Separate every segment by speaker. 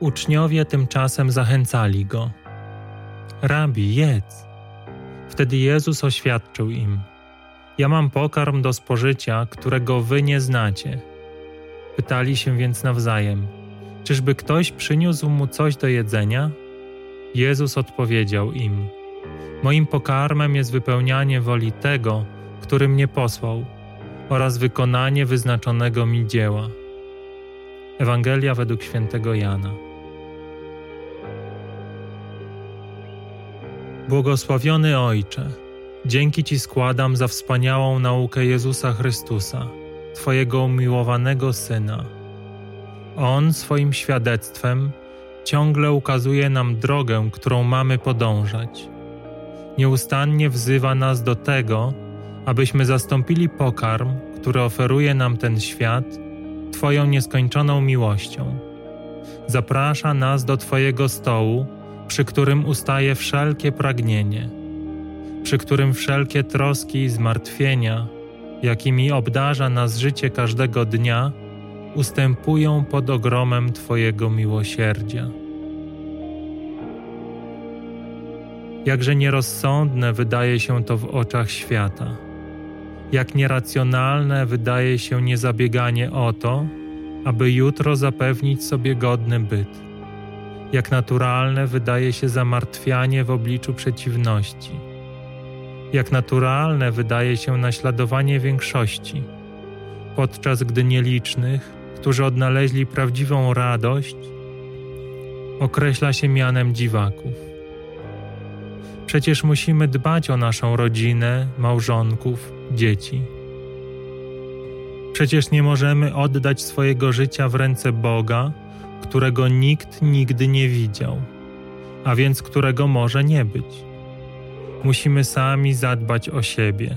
Speaker 1: Uczniowie tymczasem zachęcali go. Rabi, jedz. Wtedy Jezus oświadczył im: Ja mam pokarm do spożycia, którego wy nie znacie. Pytali się więc nawzajem: Czyżby ktoś przyniósł mu coś do jedzenia? Jezus odpowiedział im: Moim pokarmem jest wypełnianie woli tego, który mnie posłał, oraz wykonanie wyznaczonego mi dzieła. Ewangelia według świętego Jana. Błogosławiony Ojcze, dzięki Ci składam za wspaniałą naukę Jezusa Chrystusa, Twojego umiłowanego Syna. On swoim świadectwem ciągle ukazuje nam drogę, którą mamy podążać. Nieustannie wzywa nas do tego, abyśmy zastąpili pokarm, który oferuje nam ten świat, Twoją nieskończoną miłością. Zaprasza nas do Twojego stołu, przy którym ustaje wszelkie pragnienie, przy którym wszelkie troski i zmartwienia, jakimi obdarza nas życie każdego dnia, ustępują pod ogromem Twojego miłosierdzia. Jakże nierozsądne wydaje się to w oczach świata, jak nieracjonalne wydaje się niezabieganie o to, aby jutro zapewnić sobie godny byt jak naturalne wydaje się zamartwianie w obliczu przeciwności. Jak naturalne wydaje się naśladowanie większości, podczas gdy nielicznych, którzy odnaleźli prawdziwą radość, określa się mianem dziwaków. Przecież musimy dbać o naszą rodzinę, małżonków, dzieci. Przecież nie możemy oddać swojego życia w ręce Boga którego nikt nigdy nie widział, a więc którego może nie być. Musimy sami zadbać o siebie.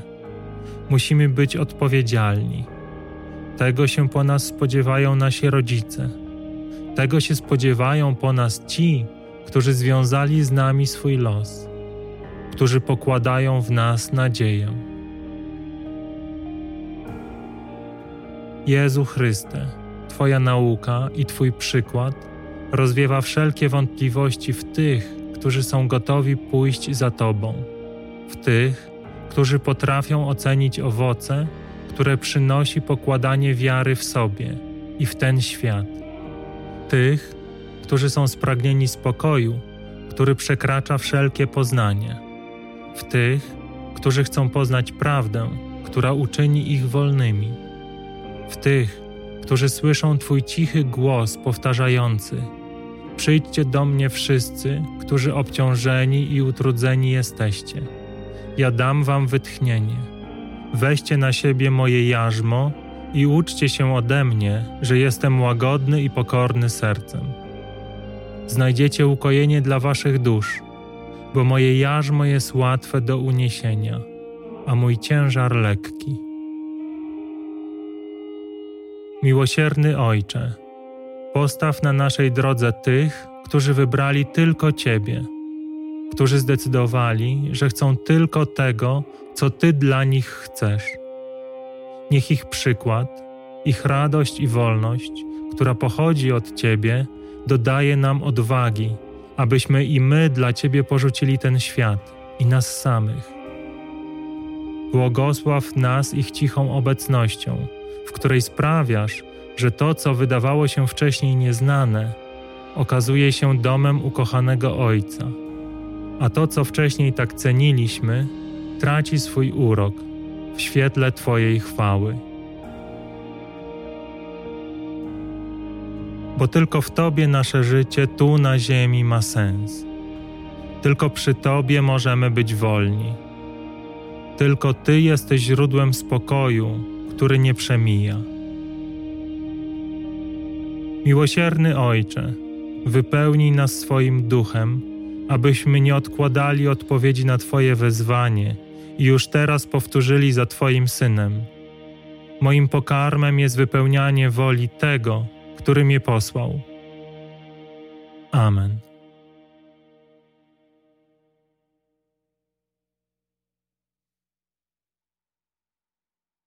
Speaker 1: Musimy być odpowiedzialni. Tego się po nas spodziewają nasi rodzice. Tego się spodziewają po nas ci, którzy związali z nami swój los, którzy pokładają w nas nadzieję. Jezu Chryste, Twoja nauka i Twój przykład rozwiewa wszelkie wątpliwości w tych, którzy są gotowi pójść za Tobą, w tych, którzy potrafią ocenić owoce, które przynosi pokładanie wiary w sobie i w ten świat, tych, którzy są spragnieni spokoju, który przekracza wszelkie poznanie, w tych, którzy chcą poznać prawdę, która uczyni ich wolnymi, w tych, którzy słyszą Twój cichy głos powtarzający: Przyjdźcie do mnie wszyscy, którzy obciążeni i utrudzeni jesteście. Ja dam Wam wytchnienie. Weźcie na siebie moje jarzmo i uczcie się ode mnie, że jestem łagodny i pokorny sercem. Znajdziecie ukojenie dla Waszych dusz, bo moje jarzmo jest łatwe do uniesienia, a mój ciężar lekki. Miłosierny Ojcze, postaw na naszej drodze tych, którzy wybrali tylko Ciebie, którzy zdecydowali, że chcą tylko tego, co Ty dla nich chcesz. Niech ich przykład, ich radość i wolność, która pochodzi od Ciebie, dodaje nam odwagi, abyśmy i my dla Ciebie porzucili ten świat i nas samych. Błogosław nas ich cichą obecnością w której sprawiasz, że to, co wydawało się wcześniej nieznane, okazuje się domem ukochanego Ojca, a to, co wcześniej tak ceniliśmy, traci swój urok w świetle Twojej chwały. Bo tylko w Tobie nasze życie tu na ziemi ma sens. Tylko przy Tobie możemy być wolni. Tylko Ty jesteś źródłem spokoju, który nie przemija. Miłosierny Ojcze, wypełnij nas swoim duchem, abyśmy nie odkładali odpowiedzi na Twoje wezwanie i już teraz powtórzyli za Twoim Synem. Moim pokarmem jest wypełnianie woli tego, który mnie posłał. Amen.